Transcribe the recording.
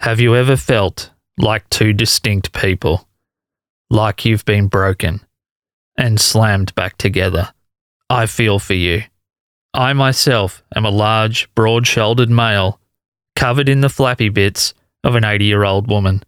Have you ever felt like two distinct people? Like you've been broken and slammed back together? I feel for you. I myself am a large, broad shouldered male, covered in the flappy bits of an 80 year old woman.